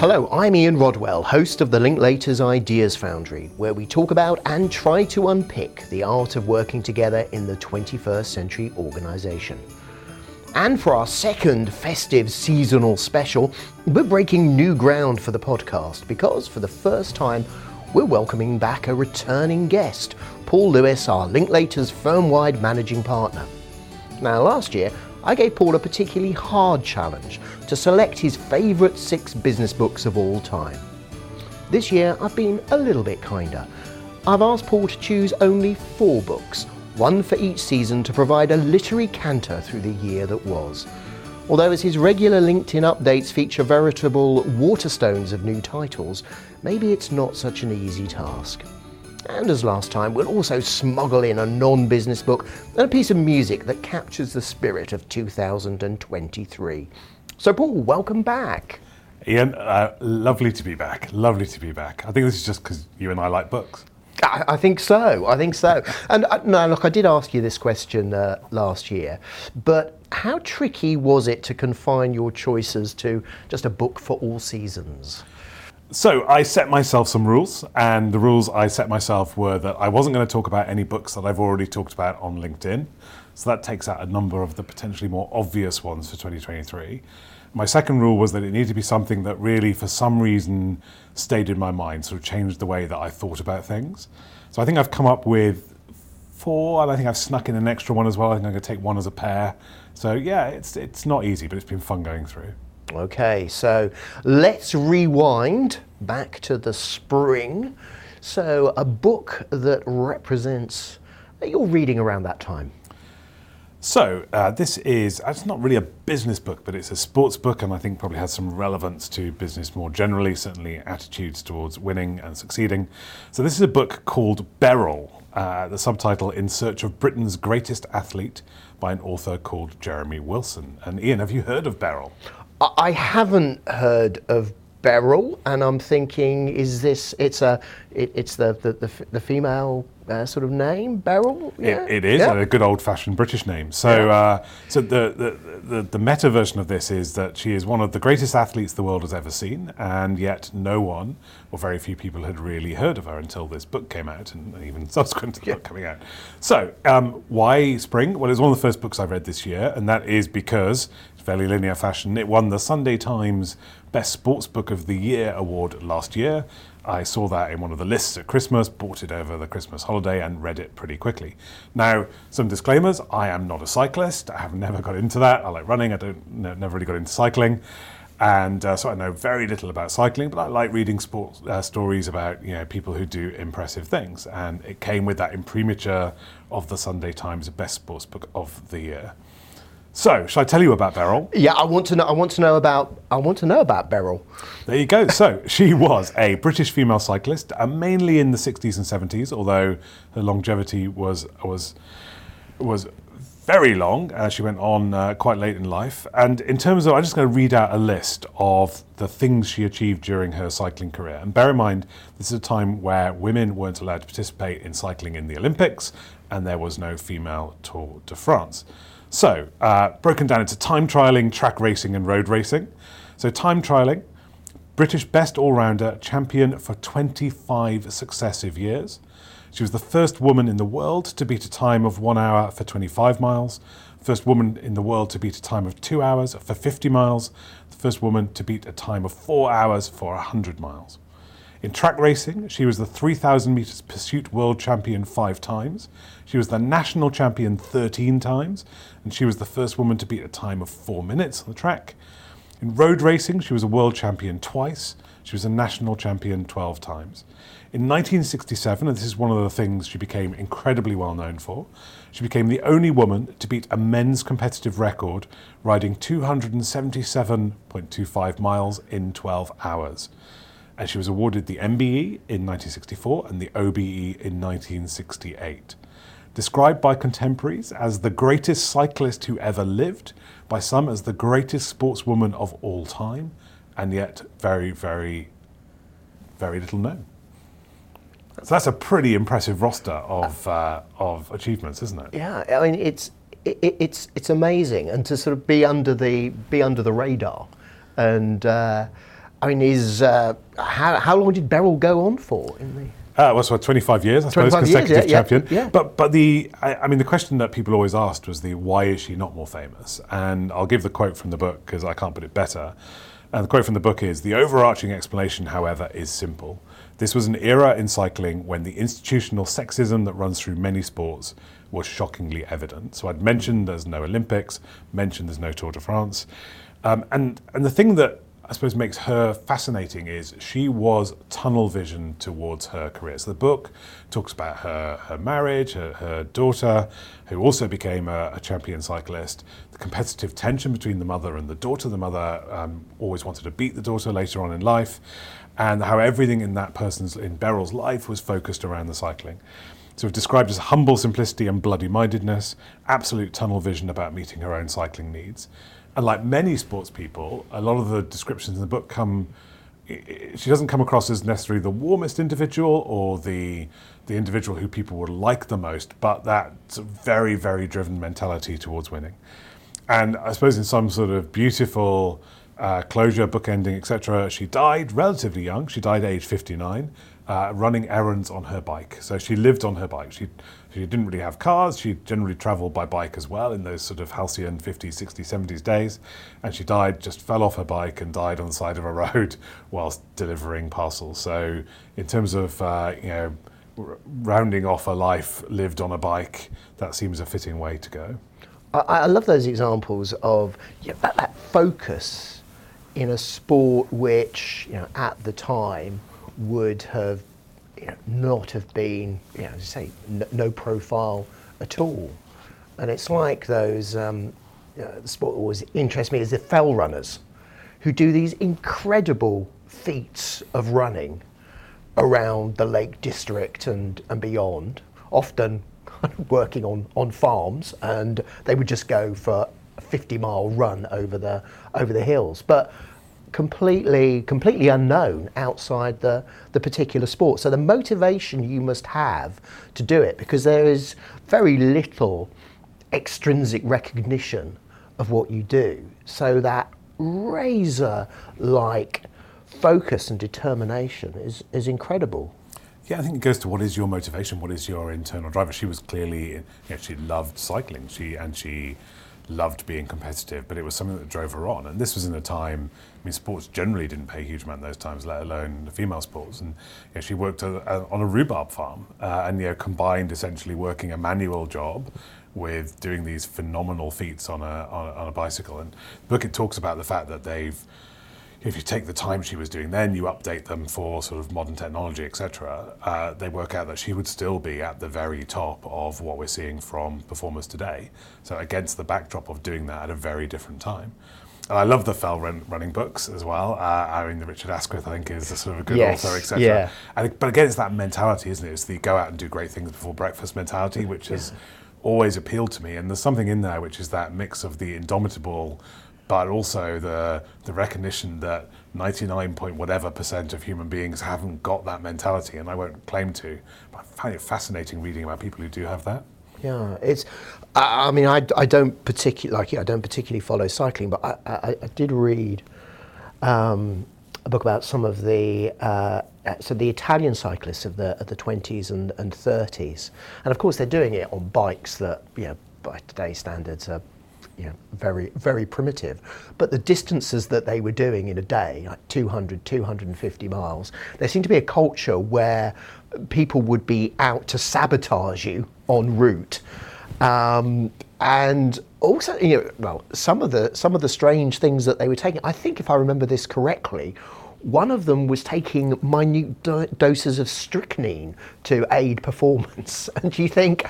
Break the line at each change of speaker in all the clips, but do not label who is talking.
Hello, I'm Ian Rodwell, host of the Linklaters Ideas Foundry, where we talk about and try to unpick the art of working together in the 21st century organisation. And for our second festive seasonal special, we're breaking new ground for the podcast because for the first time, we're welcoming back a returning guest, Paul Lewis, our Linklaters firm-wide managing partner. Now, last year, I gave Paul a particularly hard challenge to select his favourite six business books of all time. This year, I've been a little bit kinder. I've asked Paul to choose only four books, one for each season to provide a literary canter through the year that was. Although as his regular LinkedIn updates feature veritable waterstones of new titles, maybe it's not such an easy task. And as last time, we'll also smuggle in a non business book and a piece of music that captures the spirit of 2023. So, Paul, welcome back.
Ian, uh, lovely to be back. Lovely to be back. I think this is just because you and I like books.
I, I think so. I think so. And uh, no, look, I did ask you this question uh, last year, but how tricky was it to confine your choices to just a book for all seasons?
So I set myself some rules, and the rules I set myself were that I wasn't going to talk about any books that I've already talked about on LinkedIn. So that takes out a number of the potentially more obvious ones for 2023. My second rule was that it needed to be something that really, for some reason, stayed in my mind, sort of changed the way that I thought about things. So I think I've come up with four, and I think I've snuck in an extra one as well. I think I'm going to take one as a pair. So yeah, it's it's not easy, but it's been fun going through.
Okay, so let's rewind back to the spring. So, a book that represents your reading around that time.
So, uh, this is, it's not really a business book, but it's a sports book, and I think probably has some relevance to business more generally, certainly attitudes towards winning and succeeding. So, this is a book called Beryl, uh, the subtitle In Search of Britain's Greatest Athlete by an author called Jeremy Wilson. And Ian, have you heard of Beryl?
I haven't heard of Beryl, and I'm thinking, is this? It's a, it, it's the the, the, the female uh, sort of name, Beryl.
Yeah? It, it is yeah. a good old-fashioned British name. So, yeah. uh, so the, the, the the meta version of this is that she is one of the greatest athletes the world has ever seen, and yet no one, or very few people, had really heard of her until this book came out, and even subsequent to the book coming out. So, um, why Spring? Well, it's one of the first books I read this year, and that is because fairly linear fashion. It won the Sunday Times Best Sports Book of the Year award last year. I saw that in one of the lists at Christmas, bought it over the Christmas holiday, and read it pretty quickly. Now, some disclaimers I am not a cyclist. I have never got into that. I like running, I don't, never really got into cycling. And uh, so I know very little about cycling, but I like reading sports uh, stories about you know people who do impressive things. And it came with that imprimatur of the Sunday Times Best Sports Book of the Year. So, shall I tell you about Beryl?
Yeah, I want to know. I want to know about. I want to know about Beryl.
There you go. So, she was a British female cyclist, uh, mainly in the 60s and 70s. Although her longevity was was was very long. Uh, she went on uh, quite late in life. And in terms of, I'm just going to read out a list of the things she achieved during her cycling career. And bear in mind, this is a time where women weren't allowed to participate in cycling in the Olympics, and there was no female Tour de France. So, uh, broken down into time trialing, track racing, and road racing. So, time trialing, British best all rounder, champion for 25 successive years. She was the first woman in the world to beat a time of one hour for 25 miles, first woman in the world to beat a time of two hours for 50 miles, the first woman to beat a time of four hours for 100 miles. In track racing, she was the 3,000 metres pursuit world champion five times. She was the national champion 13 times, and she was the first woman to beat a time of four minutes on the track. In road racing, she was a world champion twice. She was a national champion 12 times. In 1967, and this is one of the things she became incredibly well known for, she became the only woman to beat a men's competitive record riding 277.25 miles in 12 hours and she was awarded the MBE in 1964 and the OBE in 1968. Described by contemporaries as the greatest cyclist who ever lived, by some as the greatest sportswoman of all time, and yet very, very, very little known. So that's a pretty impressive roster of uh, of achievements, isn't it?
Yeah, I mean it's it, it's it's amazing, and to sort of be under the be under the radar, and. Uh, I mean, is uh, how, how long did Beryl go on for in the?
Uh, well, so 25 years, I suppose,
25 years,
consecutive
yeah, yeah,
champion.
yeah.
But but the I, I mean, the question that people always asked was the why is she not more famous? And I'll give the quote from the book because I can't put it better. And the quote from the book is the overarching explanation, however, is simple. This was an era in cycling when the institutional sexism that runs through many sports was shockingly evident. So I'd mentioned there's no Olympics, mentioned there's no Tour de France, um, and and the thing that I suppose makes her fascinating is she was tunnel vision towards her career. So the book talks about her, her marriage, her, her daughter, who also became a, a champion cyclist, the competitive tension between the mother and the daughter. The mother um, always wanted to beat the daughter later on in life, and how everything in that person's, in Beryl's life, was focused around the cycling. So it's described as humble simplicity and bloody mindedness, absolute tunnel vision about meeting her own cycling needs. And like many sports people, a lot of the descriptions in the book come. She doesn't come across as necessarily the warmest individual or the the individual who people would like the most, but that very very driven mentality towards winning. And I suppose in some sort of beautiful uh, closure, book ending, etc., she died relatively young. She died at age 59, uh, running errands on her bike. So she lived on her bike. She, she didn't really have cars. She generally traveled by bike as well in those sort of halcyon 50s, 60s, 70s days. And she died, just fell off her bike and died on the side of a road whilst delivering parcels. So, in terms of, uh, you know, rounding off a life lived on a bike, that seems a fitting way to go.
I, I love those examples of that, that focus in a sport which, you know, at the time would have you know, not have been, you know, say, no, no profile at all. And it's like those, um, you know, the sport that always interests me is the fell runners who do these incredible feats of running around the Lake District and, and beyond, often working on, on farms, and they would just go for a 50 mile run over the, over the hills. But completely, completely unknown outside the, the particular sport. So the motivation you must have to do it, because there is very little extrinsic recognition of what you do. So that razor like focus and determination is, is incredible.
Yeah, I think it goes to what is your motivation, what is your internal driver. She was clearly, you know, she loved cycling, she and she loved being competitive, but it was something that drove her on. And this was in a time, I mean, sports generally didn't pay a huge amount those times, let alone the female sports. And you know, she worked a, a, on a rhubarb farm uh, and you know, combined essentially working a manual job with doing these phenomenal feats on a, on a, on a bicycle. And the book it talks about the fact that they've if you take the time she was doing then, you update them for sort of modern technology, etc., uh, they work out that she would still be at the very top of what we're seeing from performers today. So against the backdrop of doing that at a very different time. And I love the Fell run, running books as well. Uh, I mean, the Richard Askwith, I think, is a sort of a good
Yes,
author, etc.
yeah.
And, but again, it's that mentality, isn't it? It's the go out and do great things before breakfast mentality, which has always appealed to me. And there's something in there which is that mix of the indomitable, but also the the recognition that 99 point whatever percent of human beings haven't got that mentality, and I won't claim to. But I find it fascinating reading about people who do have that.
Yeah, it's. I, I mean, I, I don't particularly like. I don't particularly follow cycling, but I, I, I did read um, a book about some of the uh, so the Italian cyclists of the of the twenties and and thirties, and of course they're doing it on bikes that you know by today's standards are you know, very very primitive. But the distances that they were doing in a day like 200 250 miles there seemed to be a culture where people would be out to sabotage you en route. Um, and also you know well some of the some of the strange things that they were taking i think if i remember this correctly one of them was taking minute do- doses of strychnine to aid performance. And do you think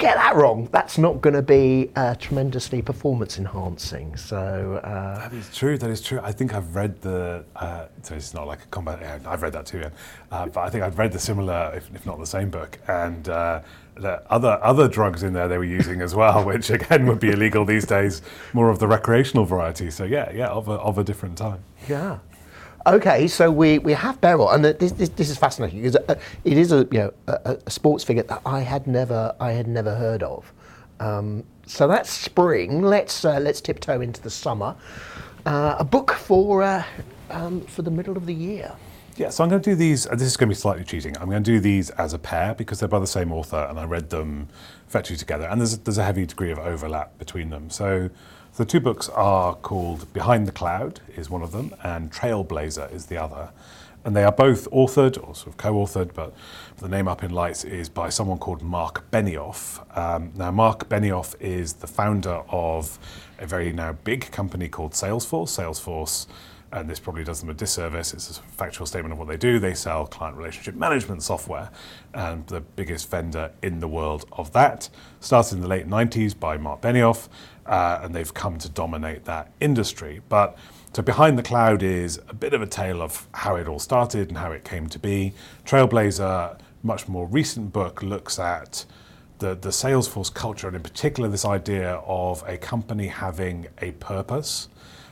get that wrong that's not going to be uh, tremendously performance enhancing so uh,
That is true. That is true. I think I've read the. Uh, so it's not like a combat. Yeah, I've read that too. Yeah. Uh, but I think I've read the similar, if, if not the same book, and uh, the other other drugs in there they were using as well, which again would be illegal these days. More of the recreational variety. So yeah, yeah, of a, of a different time.
Yeah. Okay, so we, we have Beryl, and this, this, this is fascinating because uh, it is a you know a, a sports figure that I had never I had never heard of. Um, so that's spring. Let's uh, let's tiptoe into the summer. Uh, a book for uh, um, for the middle of the year.
Yeah, so I'm going to do these. uh, This is going to be slightly cheating. I'm going to do these as a pair because they're by the same author, and I read them effectively together. And there's there's a heavy degree of overlap between them. So the two books are called Behind the Cloud is one of them, and Trailblazer is the other. And they are both authored or sort of co-authored, but the name up in lights is by someone called Marc Benioff. Um, now, Marc Benioff is the founder of a very now big company called Salesforce. Salesforce and this probably does them a disservice. It's a factual statement of what they do. They sell client relationship management software, and the biggest vendor in the world of that. Started in the late 90s by Marc Benioff, uh, and they've come to dominate that industry. But so Behind the Cloud is a bit of a tale of how it all started and how it came to be. Trailblazer, much more recent book, looks at the, the Salesforce culture, and in particular, this idea of a company having a purpose.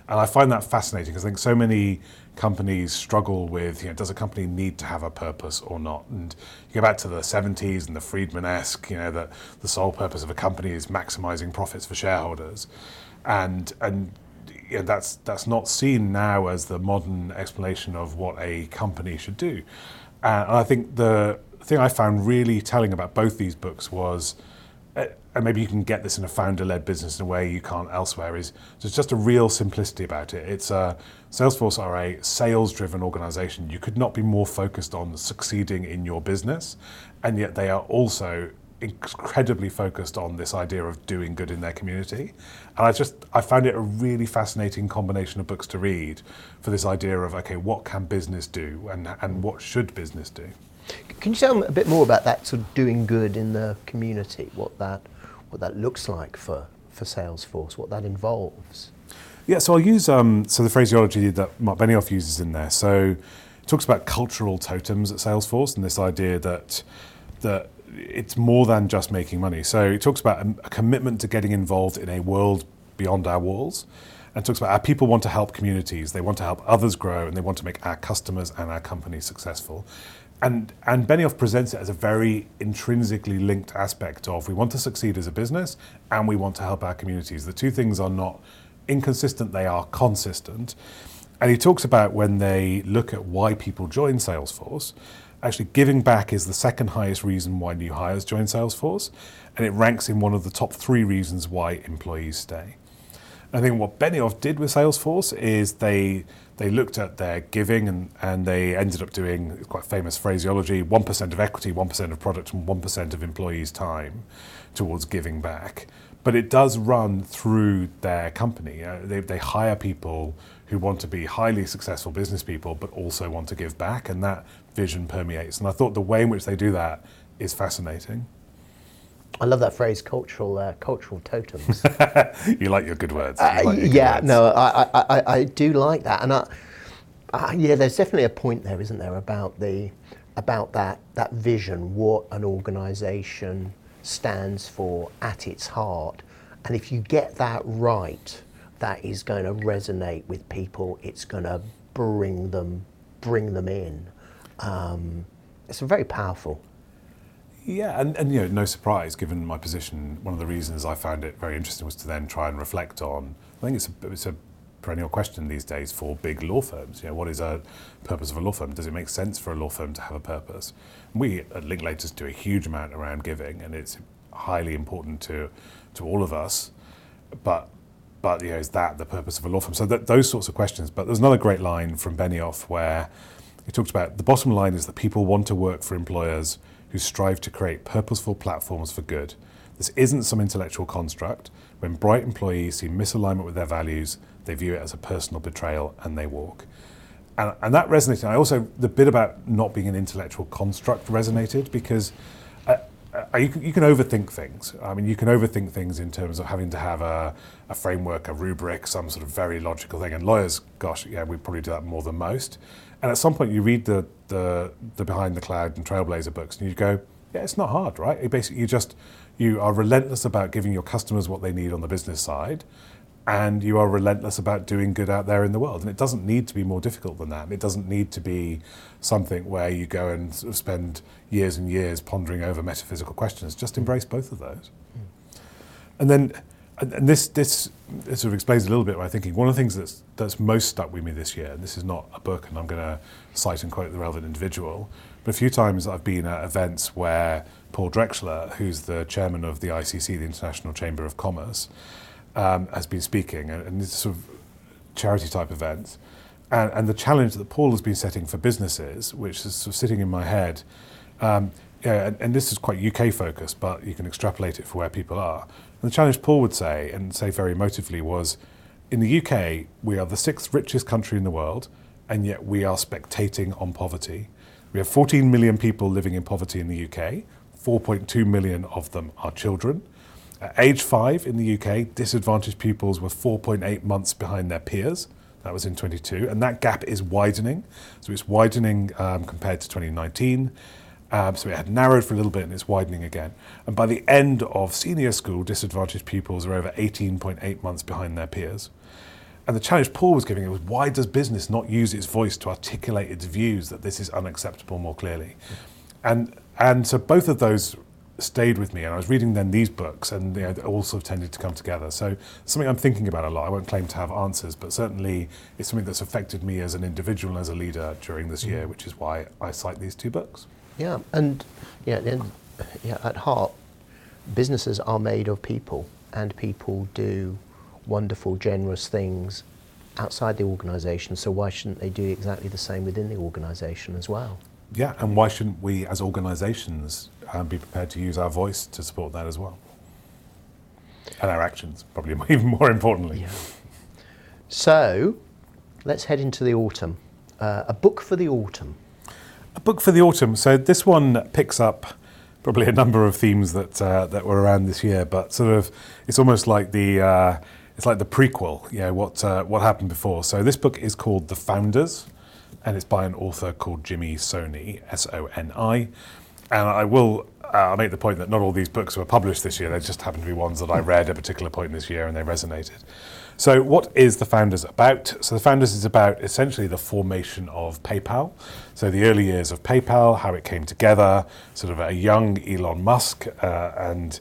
And I find that fascinating because I think so many companies struggle with, you know, does a company need to have a purpose or not? And you go back to the 70s and the Friedman-esque, you know, that the sole purpose of a company is maximizing profits for shareholders. And, and you know, that's, that's not seen now as the modern explanation of what a company should do. Uh, and I think the thing I found really telling about both these books was and maybe you can get this in a founder-led business in a way you can't elsewhere, is there's just a real simplicity about it. It's a, Salesforce are a sales-driven organization. You could not be more focused on succeeding in your business, and yet they are also incredibly focused on this idea of doing good in their community. And I just I found it a really fascinating combination of books to read for this idea of okay, what can business do and and what should business do?
Can you tell me a bit more about that sort of doing good in the community? What that what that looks like for for Salesforce? What that involves?
Yeah, so I'll use um, so the phraseology that Marc Benioff uses in there. So it talks about cultural totems at Salesforce and this idea that that it's more than just making money. So it talks about a, a commitment to getting involved in a world beyond our walls. And talks about our people want to help communities, they want to help others grow, and they want to make our customers and our companies successful. And, and Benioff presents it as a very intrinsically linked aspect of we want to succeed as a business and we want to help our communities. The two things are not inconsistent, they are consistent. And he talks about when they look at why people join Salesforce, actually giving back is the second highest reason why new hires join Salesforce, and it ranks in one of the top three reasons why employees stay. I think what Benioff did with Salesforce is they they looked at their giving and, and they ended up doing quite famous phraseology 1% of equity, 1% of product, and 1% of employees' time towards giving back. But it does run through their company. Uh, they, they hire people who want to be highly successful business people, but also want to give back, and that vision permeates. And I thought the way in which they do that is fascinating.
I love that phrase, cultural uh, cultural totems.
you like your good words. You
Uh,
like your good
yeah,
words.
no, I, I, I, I do like that, and I, uh, yeah, there's definitely a point there, isn't there, about the about that that vision, what an organisation stands for at its heart, and if you get that right, that is going to resonate with people. It's going to bring them bring them in. Um, it's very powerful.
Yeah, and, and you know, no surprise, given my position, one of the reasons I found it very interesting was to then try and reflect on. I think it's a, it's a perennial question these days for big law firms. You know, what is a purpose of a law firm? Does it make sense for a law firm to have a purpose? We at Linklaters do a huge amount around giving, and it's highly important to to all of us. But but you know, is that the purpose of a law firm? So that, those sorts of questions. But there's another great line from Benioff where he talked about the bottom line is that people want to work for employers who strive to create purposeful platforms for good. This isn't some intellectual construct. When bright employees see misalignment with their values, they view it as a personal betrayal and they walk. And, and that resonated. I also, the bit about not being an intellectual construct resonated because Uh, you, can, you can overthink things. I mean, you can overthink things in terms of having to have a, a framework, a rubric, some sort of very logical thing. And lawyers, gosh, yeah, we probably do that more than most. And at some point, you read the, the, the Behind the Cloud and Trailblazer books, and you go, yeah, it's not hard, right? It basically, you just you are relentless about giving your customers what they need on the business side, and you are relentless about doing good out there in the world. And it doesn't need to be more difficult than that. It doesn't need to be something where you go and sort of spend years and years pondering over metaphysical questions. Just hmm. embrace both of those. And then and, this this sort of explains a little bit my thinking. One of the things that's that's most stuck with me this year, and this is not a book, and I'm going to cite and quote the relevant individual, but a few times I've been at events where Paul Drechsler, who's the chairman of the ICC, the International Chamber of Commerce, um, has been speaking, and, and it's sort of charity type events. And, and the challenge that Paul has been setting for businesses, which is sort of sitting in my head, um, yeah, and, and, this is quite UK focused, but you can extrapolate it for where people are. And the challenge Paul would say, and say very emotively, was in the UK, we are the sixth richest country in the world, and yet we are spectating on poverty. We have 14 million people living in poverty in the UK, 4.2 million of them are children. At age five in the UK, disadvantaged pupils were 4.8 months behind their peers. That was in 22, and that gap is widening. So it's widening um, compared to 2019. Um, so it had narrowed for a little bit and it's widening again. And by the end of senior school, disadvantaged pupils are over 18.8 months behind their peers. And the challenge Paul was giving it was why does business not use its voice to articulate its views that this is unacceptable more clearly? And, and so both of those stayed with me and I was reading then these books and they all sort of tended to come together. So something I'm thinking about a lot. I won't claim to have answers, but certainly it's something that's affected me as an individual and as a leader during this mm-hmm. year, which is why I cite these two books.
Yeah, and yeah, yeah, at heart, businesses are made of people, and people do wonderful, generous things outside the organisation. So why shouldn't they do exactly the same within the organisation as well?
Yeah, and why shouldn't we, as organisations, um, be prepared to use our voice to support that as well, and our actions, probably even more importantly. Yeah.
So, let's head into the autumn. Uh, a book for the autumn
a book for the autumn. So this one picks up probably a number of themes that uh, that were around this year, but sort of it's almost like the uh, it's like the prequel. Yeah, what uh, what happened before. So this book is called The Founders, and it's by an author called Jimmy Soni, S O N I. And I will uh, make the point that not all these books were published this year. They just happened to be ones that I read at a particular point this year and they resonated. So, what is the Founders about? So, the Founders is about essentially the formation of PayPal. So, the early years of PayPal, how it came together, sort of a young Elon Musk, uh, and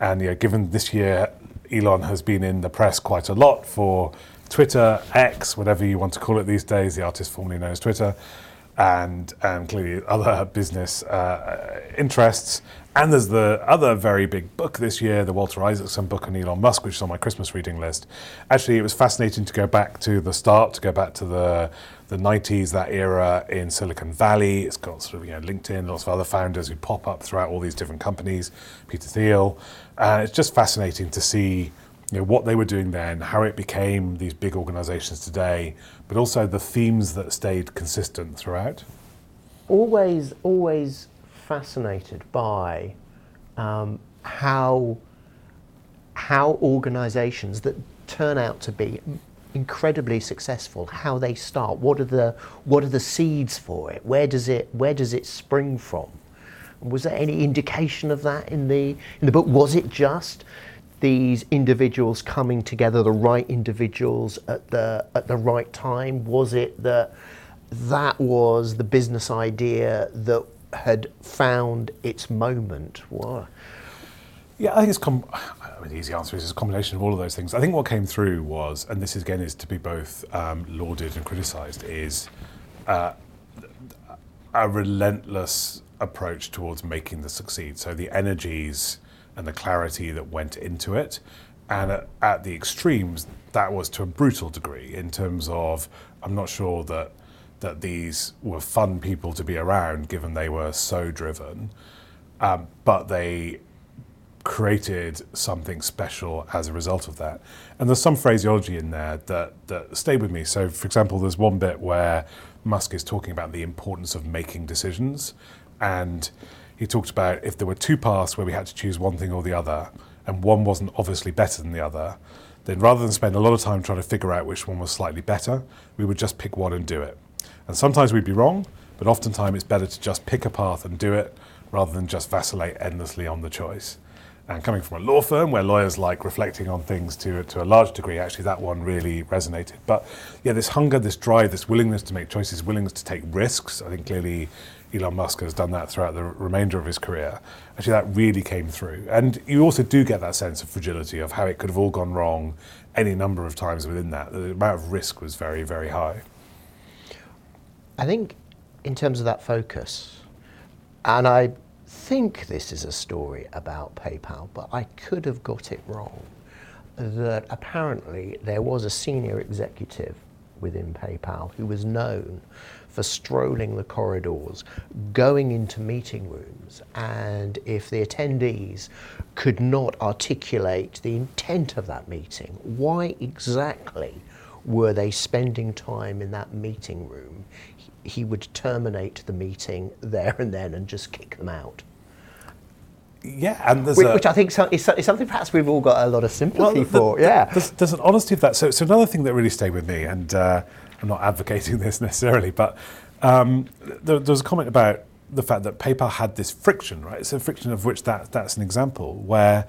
and yeah, given this year, Elon has been in the press quite a lot for Twitter, X, whatever you want to call it these days, the artist formerly known as Twitter, and and clearly other business uh, interests. And there's the other very big book this year, the Walter Isaacson book on Elon Musk, which is on my Christmas reading list. Actually, it was fascinating to go back to the start, to go back to the the 90s, that era in Silicon Valley. It's got sort of you know LinkedIn, lots of other founders who pop up throughout all these different companies. Peter Thiel, and it's just fascinating to see you know, what they were doing then, how it became these big organizations today, but also the themes that stayed consistent throughout.
Always, always fascinated by um, how how organisations that turn out to be incredibly successful, how they start, what are the what are the seeds for it, where does it where does it spring from? Was there any indication of that in the in the book? Was it just these individuals coming together, the right individuals at the at the right time? Was it that that was the business idea that had found its moment? What?
Yeah, I think it's. Com- I mean, the easy answer is it's a combination of all of those things. I think what came through was, and this again is to be both um, lauded and criticised, is uh, a relentless approach towards making this succeed. So the energies and the clarity that went into it, and at, at the extremes, that was to a brutal degree in terms of I'm not sure that that these were fun people to be around, given they were so driven. Um, but they created something special as a result of that. And there's some phraseology in there that, that stayed with me. So, for example, there's one bit where Musk is talking about the importance of making decisions. And he talked about if there were two paths where we had to choose one thing or the other, and one wasn't obviously better than the other, then rather than spend a lot of time trying to figure out which one was slightly better, we would just pick one and do it. And sometimes we'd be wrong, but oftentimes it's better to just pick a path and do it rather than just vacillate endlessly on the choice. And coming from a law firm where lawyers like reflecting on things to, to a large degree, actually that one really resonated. But yeah, this hunger, this drive, this willingness to make choices, willingness to take risks, I think clearly Elon Musk has done that throughout the remainder of his career. Actually, that really came through. And you also do get that sense of fragility of how it could have all gone wrong any number of times within that. The amount of risk was very, very high.
I think, in terms of that focus, and I think this is a story about PayPal, but I could have got it wrong. That apparently there was a senior executive within PayPal who was known for strolling the corridors, going into meeting rooms, and if the attendees could not articulate the intent of that meeting, why exactly were they spending time in that meeting room? He would terminate the meeting there and then and just kick them out.
Yeah, and there's
which,
a,
which I think so- is, is something perhaps we've all got a lot of sympathy for.
the-
yeah.
There's, there's an honesty of that. So, so another thing that really stayed with me, and uh, I'm not advocating this necessarily, but um, there, there was a comment about the fact that PayPal had this friction, right? It's a friction of which that that's an example where.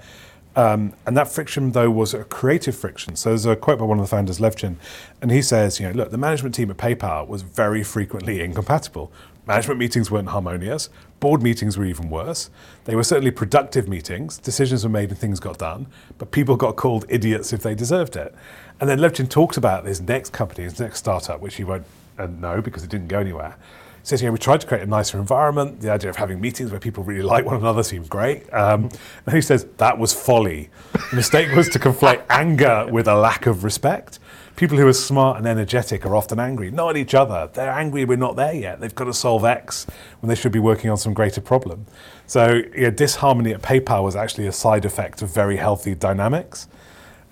Um, and that friction, though, was a creative friction. So there's a quote by one of the founders, Levchin, and he says, you know, look, the management team at PayPal was very frequently incompatible. Management meetings weren't harmonious. Board meetings were even worse. They were certainly productive meetings. Decisions were made and things got done, but people got called idiots if they deserved it. And then Levchin talks about his next company, his next startup, which he won't uh, know because it didn't go anywhere. He says, you know, we tried to create a nicer environment. The idea of having meetings where people really like one another seemed great. Um, and he says that was folly. The mistake was to conflate anger with a lack of respect. People who are smart and energetic are often angry, not at each other. They're angry we're not there yet. They've got to solve X when they should be working on some greater problem. So know, disharmony at PayPal was actually a side effect of very healthy dynamics.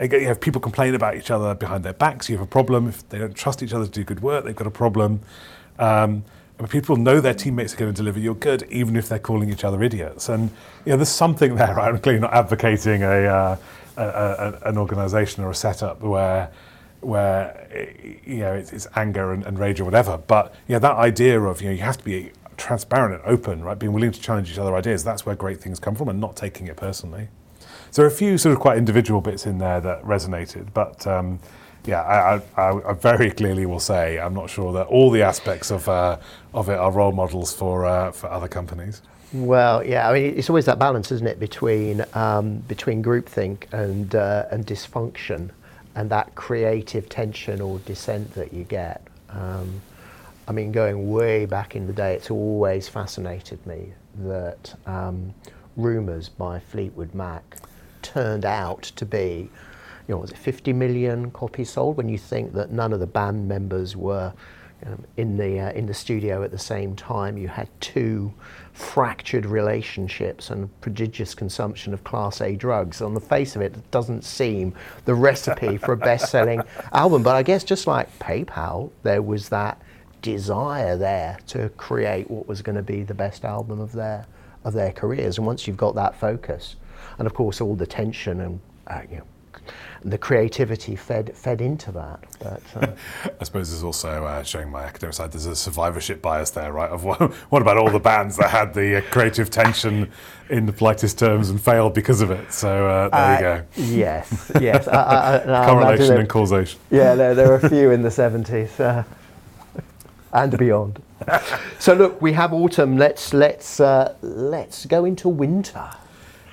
You have people complain about each other behind their backs. You have a problem. If they don't trust each other to do good work, they've got a problem. Um, people know their teammates are going to deliver your good, even if they're calling each other idiots. And you know, there's something there. Right? I'm clearly not advocating a, uh, a, a, an organisation or a setup where where you know it's, it's anger and, and, rage or whatever. But yeah, that idea of you know you have to be transparent and open, right? Being willing to challenge each other ideas. That's where great things come from, and not taking it personally. So there are a few sort of quite individual bits in there that resonated, but. Um, yeah, I, I, I, very clearly will say I'm not sure that all the aspects of uh, of it are role models for uh, for other companies.
Well, yeah, I mean, it's always that balance, isn't it, between um, between groupthink and uh, and dysfunction, and that creative tension or dissent that you get. Um, I mean, going way back in the day, it's always fascinated me that um, rumours by Fleetwood Mac turned out to be you know, was it 50 million copies sold when you think that none of the band members were know, in the uh, in the studio at the same time. You had two fractured relationships and prodigious consumption of class A drugs. On the face of it, it doesn't seem the recipe for a best-selling album. But I guess just like PayPal, there was that desire there to create what was going to be the best album of their of their careers. And once you've got that focus, and of course all the tension and uh, you know, the creativity fed fed into that. But uh,
I suppose there's also uh, showing my academic side. There's a survivorship bias there, right? Of what, what about all the bands that had the uh, creative tension in the politest terms and failed because of it? So uh, there you go.
Yes, yes. I, I,
Correlation and causation.
Yeah, there, there were a few in the 70s uh, and beyond. so look, we have autumn. Let's let's uh, let's go into winter.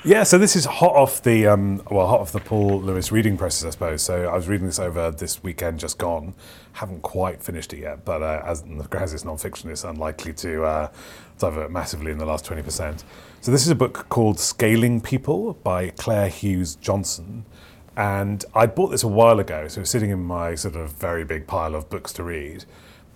Yeah, so this is hot off the um, well, hot off the Paul Lewis reading process, I suppose. So I was reading this over this weekend, just gone. Haven't quite finished it yet, but uh, as, as it's non-fiction, it's unlikely to uh, divert massively in the last twenty percent. So this is a book called Scaling People by Claire Hughes Johnson, and I bought this a while ago. So it was sitting in my sort of very big pile of books to read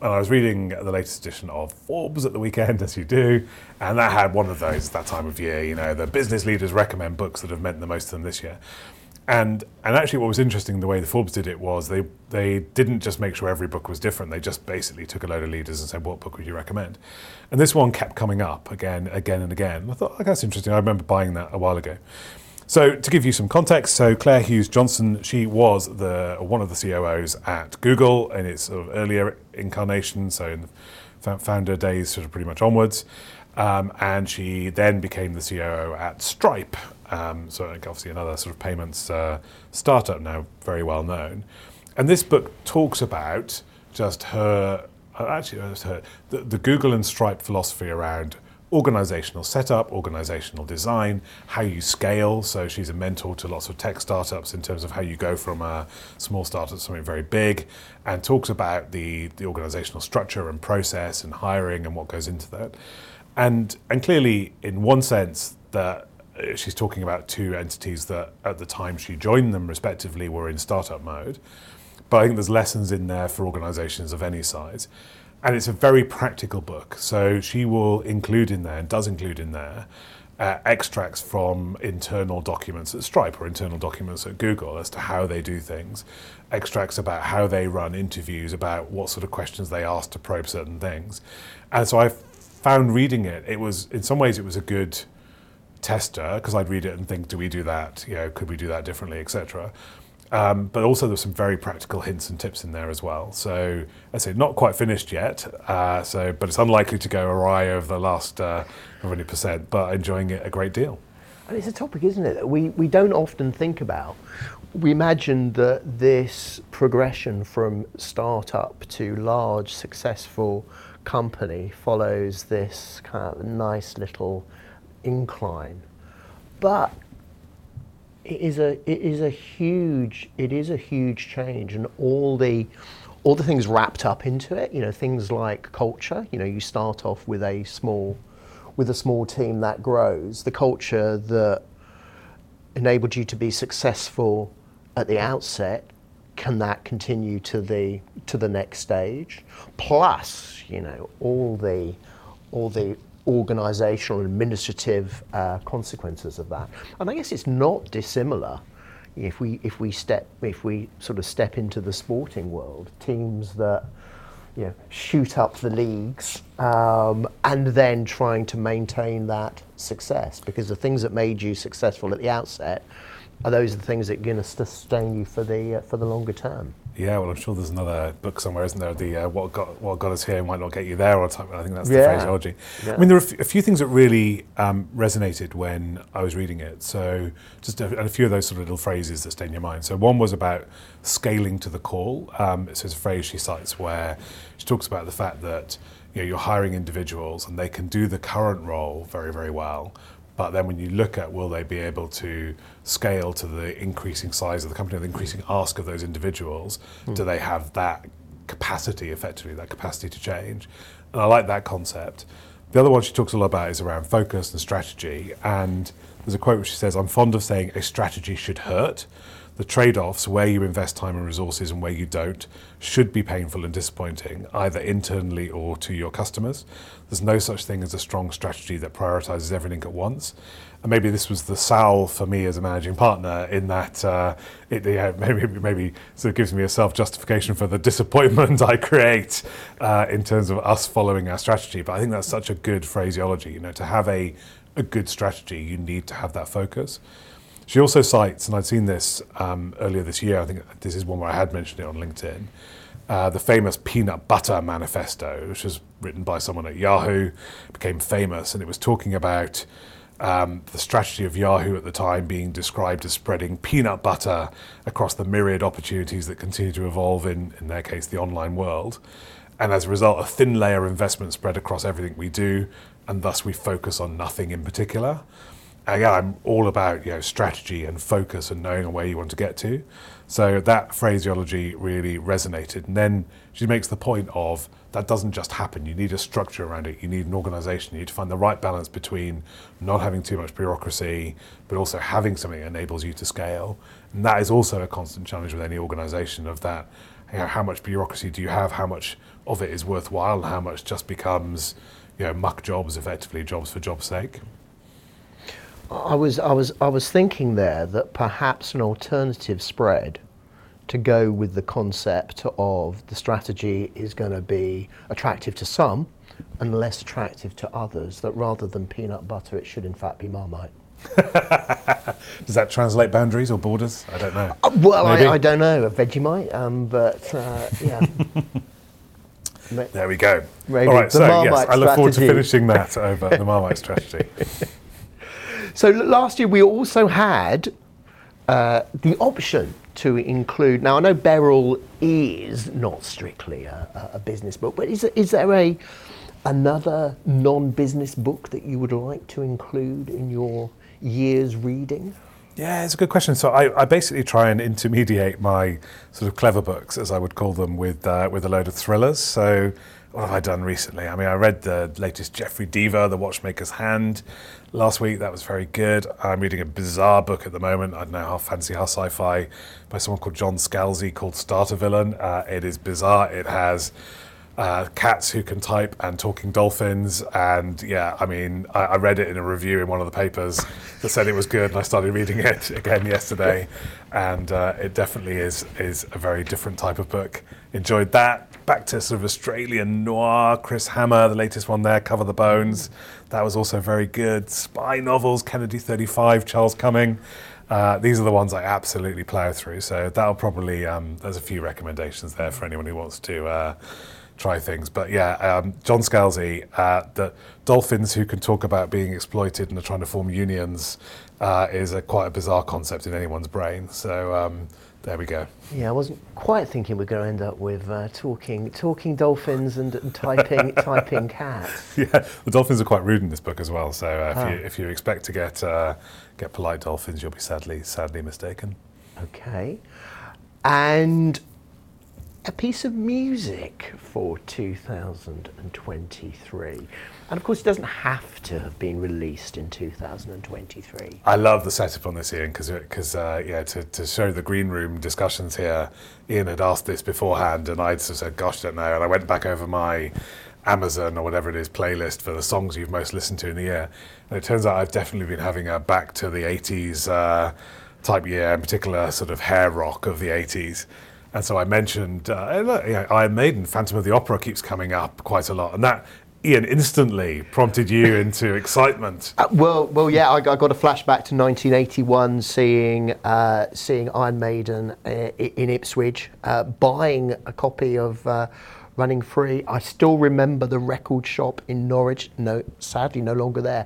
and I was reading the latest edition of Forbes at the weekend, as you do, and that had one of those that time of year. You know, the business leaders recommend books that have meant the most to them this year. And and actually, what was interesting the way the Forbes did it was they they didn't just make sure every book was different. They just basically took a load of leaders and said, "What book would you recommend?" And this one kept coming up again, again, and again. I thought, oh, that's interesting. I remember buying that a while ago. So to give you some context, so Claire Hughes Johnson, she was the one of the COOs at Google in its sort of earlier incarnation, so in the founder days, sort of pretty much onwards. Um, and she then became the COO at Stripe, Um, so obviously another sort of payments uh, startup now, very well known. And this book talks about just her, uh, actually uh, her, the, the Google and Stripe philosophy around organizational setup, organizational design, how you scale. So she's a mentor to lots of tech startups in terms of how you go from a small startup to something very big, and talks about the, the organizational structure and process and hiring and what goes into that. And, and clearly, in one sense, that uh, she's talking about two entities that at the time she joined them respectively were in startup mode. But I think there's lessons in there for organizations of any size and it's a very practical book. So she will include in there, and does include in there, uh, extracts from internal documents at Stripe or internal documents at Google as to how they do things, extracts about how they run interviews, about what sort of questions they ask to probe certain things. And so I found reading it, it was, in some ways, it was a good tester because I'd read it and think, do we do that? You know, could we do that differently, etc. Um, but also there's some very practical hints and tips in there as well. So I say not quite finished yet. Uh, so, but it's unlikely to go awry over the last uh, 20 percent. But enjoying it a great deal.
And it's a topic, isn't it, that we, we don't often think about. We imagine that this progression from startup to large, successful company follows this kind of nice little incline. But it is a it is a huge it is a huge change and all the all the things wrapped up into it you know things like culture you know you start off with a small with a small team that grows. The culture that enabled you to be successful at the outset can that continue to the to the next stage? Plus you know all the all the organisational and administrative uh, consequences of that. And I guess it's not dissimilar if we if we step if we sort of step into the sporting world, teams that you know shoot up the leagues um, and then trying to maintain that success because the things that made you successful at the outset are those the things that are going to sustain you for the uh, for the longer term.
Yeah, well, I'm sure there's another book somewhere, isn't there? The uh, what got what got us here might not get you there, or type, I think that's
Yeah.
the phraseology.
Yeah.
I mean, there are a few things that really um, resonated when I was reading it. So, just a, a few of those sort of little phrases that stay in your mind. So, one was about scaling to the call. Um, it's a phrase she cites where she talks about the fact that you know you're hiring individuals and they can do the current role very very well. But then when you look at will they be able to scale to the increasing size of the company, the increasing ask of those individuals, hmm. do they have that capacity effectively, that capacity to change? And I like that concept. The other one she talks a lot about is around focus and strategy. And there's a quote which she says, I'm fond of saying a strategy should hurt. The trade offs, where you invest time and resources and where you don't, should be painful and disappointing, either internally or to your customers. There's no such thing as a strong strategy that prioritizes everything at once. And maybe this was the salve for me as a managing partner, in that uh, it yeah, maybe maybe sort of gives me a self justification for the disappointment I create uh, in terms of us following our strategy. But I think that's such a good phraseology. You know, to have a a good strategy, you need to have that focus. She also cites, and I'd seen this um, earlier this year, I think this is one where I had mentioned it on LinkedIn, uh, the famous Peanut Butter Manifesto, which was written by someone at Yahoo, became famous, and it was talking about um, the strategy of Yahoo at the time being described as spreading peanut butter across the myriad opportunities that continue to evolve in, in their case, the online world. And as a result, a thin layer of investment spread across everything we do, and thus we focus on nothing in particular I'm all about you know strategy and focus and knowing where you want to get to. So that phraseology really resonated. And then she makes the point of that doesn't just happen. You need a structure around it. You need an organisation. You need to find the right balance between not having too much bureaucracy, but also having something that enables you to scale. And that is also a constant challenge with any organisation. Of that, you know, how much bureaucracy do you have? How much of it is worthwhile? And how much just becomes you know muck jobs, effectively jobs for job's sake.
I was, I was, I was thinking there that perhaps an alternative spread to go with the concept of the strategy is going to be attractive to some and less attractive to others. That rather than peanut butter, it should in fact be Marmite.
Does that translate boundaries or borders? I don't know.
Uh, well, I, I don't know, a Vegemite, um, but uh, yeah.
There we go.
Maybe
All right,
the
so yes,
Marmite
I look forward to finishing that over the Marmite strategy.
So last year we also had uh, the option to include. Now I know Beryl is not strictly a, a- business book, but is, is there a another non-business book that you would like to include in your year's reading?
Yeah, it's a good question. So I, I basically try and intermediate my sort of clever books, as I would call them, with uh, with a load of thrillers. So what have I done recently? I mean, I read the latest Jeffery Deaver, The Watchmaker's Hand, last week. That was very good. I'm reading a bizarre book at the moment. I don't know how fancy, how sci-fi, by someone called John Scalzi called Starter Villain. Uh, it is bizarre. It has uh, cats who can type and talking dolphins. And yeah, I mean, I, I read it in a review in one of the papers that said it was good, and I started reading it again yesterday, and uh, it definitely is is a very different type of book. Enjoyed that. Back to sort of Australian noir, Chris Hammer, the latest one there, Cover the Bones. That was also very good. Spy novels, Kennedy 35, Charles Cumming. Uh, these are the ones I absolutely plough through. So that'll probably um, there's a few recommendations there for anyone who wants to uh, try things. But yeah, um, John Scalzi, uh, the dolphins who can talk about being exploited and are trying to form unions uh, is a quite a bizarre concept in anyone's brain. So um, there we go.
Yeah, I wasn't quite thinking we're going to end up with uh, talking talking dolphins and, and typing typing cats.
Yeah, the dolphins are quite rude in this book as well. So uh, if,
Ah.
you, if you expect to get uh, get polite dolphins, you'll be sadly sadly mistaken.
Okay. And a piece of music for 2023. And of course, it doesn't have to have been released in 2023.
I love the setup on this, Ian, because uh, yeah, to, to show the green room discussions here, Ian had asked this beforehand, and I'd sort of said, "Gosh, don't know." And I went back over my Amazon or whatever it is playlist for the songs you've most listened to in the year, and it turns out I've definitely been having a back to the '80s uh, type year, in particular, sort of hair rock of the '80s. And so I mentioned, uh, know, Iron Maiden, Phantom of the Opera keeps coming up quite a lot, and that. Ian instantly prompted you into excitement.
Uh, well, well, yeah, I, I got a flashback to 1981, seeing uh, seeing Iron Maiden uh, in Ipswich, uh, buying a copy of uh, Running Free. I still remember the record shop in Norwich. No, sadly, no longer there,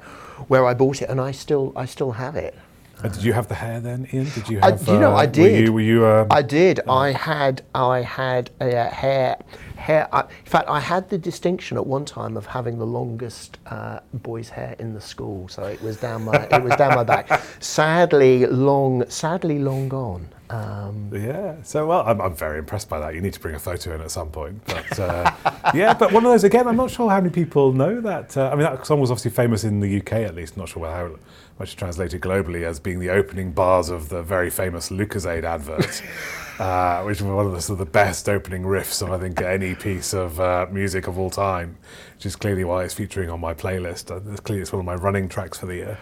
where I bought it, and I still I still have it.
Uh, did you have the hair then, Ian? Did you have?
do you know,
uh,
I did.
Were you? Were you um,
I did. I had. I had a uh, hair. Hair. I, in fact, I had the distinction at one time of having the longest uh, boy's hair in the school. So it was down my. it was down my back. Sadly, long. Sadly, long gone. Um,
yeah. So well, I'm, I'm very impressed by that. You need to bring a photo in at some point. But uh, yeah, but one of those again. I'm not sure how many people know that. Uh, I mean, that song was obviously famous in the UK at least. Not sure how much is translated globally as being the opening bars of the very famous Lucozade advert. Uh, which was one of the, sort of the best opening riffs of I think any piece of uh, music of all time, which is clearly why it's featuring on my playlist. Uh, it's clearly it's one of my running tracks for the year.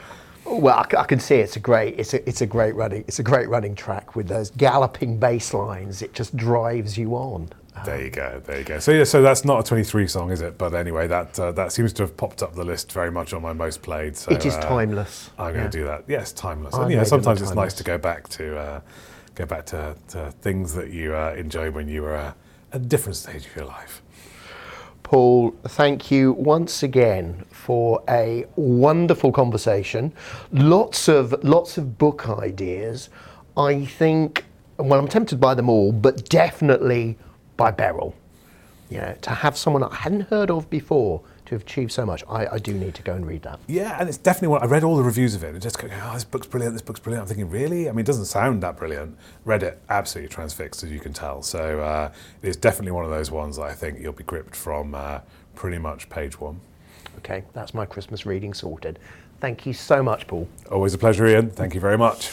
well, I can see it's a great. It's a. It's a great running. It's a great running track with those galloping bass lines. It just drives you on.
There you go. There you go. So yeah, so that's not a 23 song, is it? But anyway, that uh, that seems to have popped up the list very much on my most played. So
It is
uh,
timeless.
I'm going
Yeah.
to do that. Yes, timeless.
Iron
And, yeah, sometimes it's
timeless.
nice to go back to uh, go back to, to things that you uh, enjoyed when you were uh, at a different stage of your life.
Paul, thank you once again for a wonderful conversation. Lots of lots of book ideas. I think well I'm tempted by them all, but definitely by Beryl. You know, to have someone I hadn't heard of before to have achieved so much, I, I do need to go and read that.
Yeah, and it's definitely one. I read all the reviews of it and just go, oh, this book's brilliant, this book's brilliant. I'm thinking, really? I mean, it doesn't sound that brilliant. Read it, absolutely transfixed, as you can tell. So uh, it is definitely one of those ones that I think you'll be gripped from uh, pretty much page one.
Okay, that's my Christmas reading sorted. Thank you so much, Paul.
Always a pleasure, Ian. Thank you very much.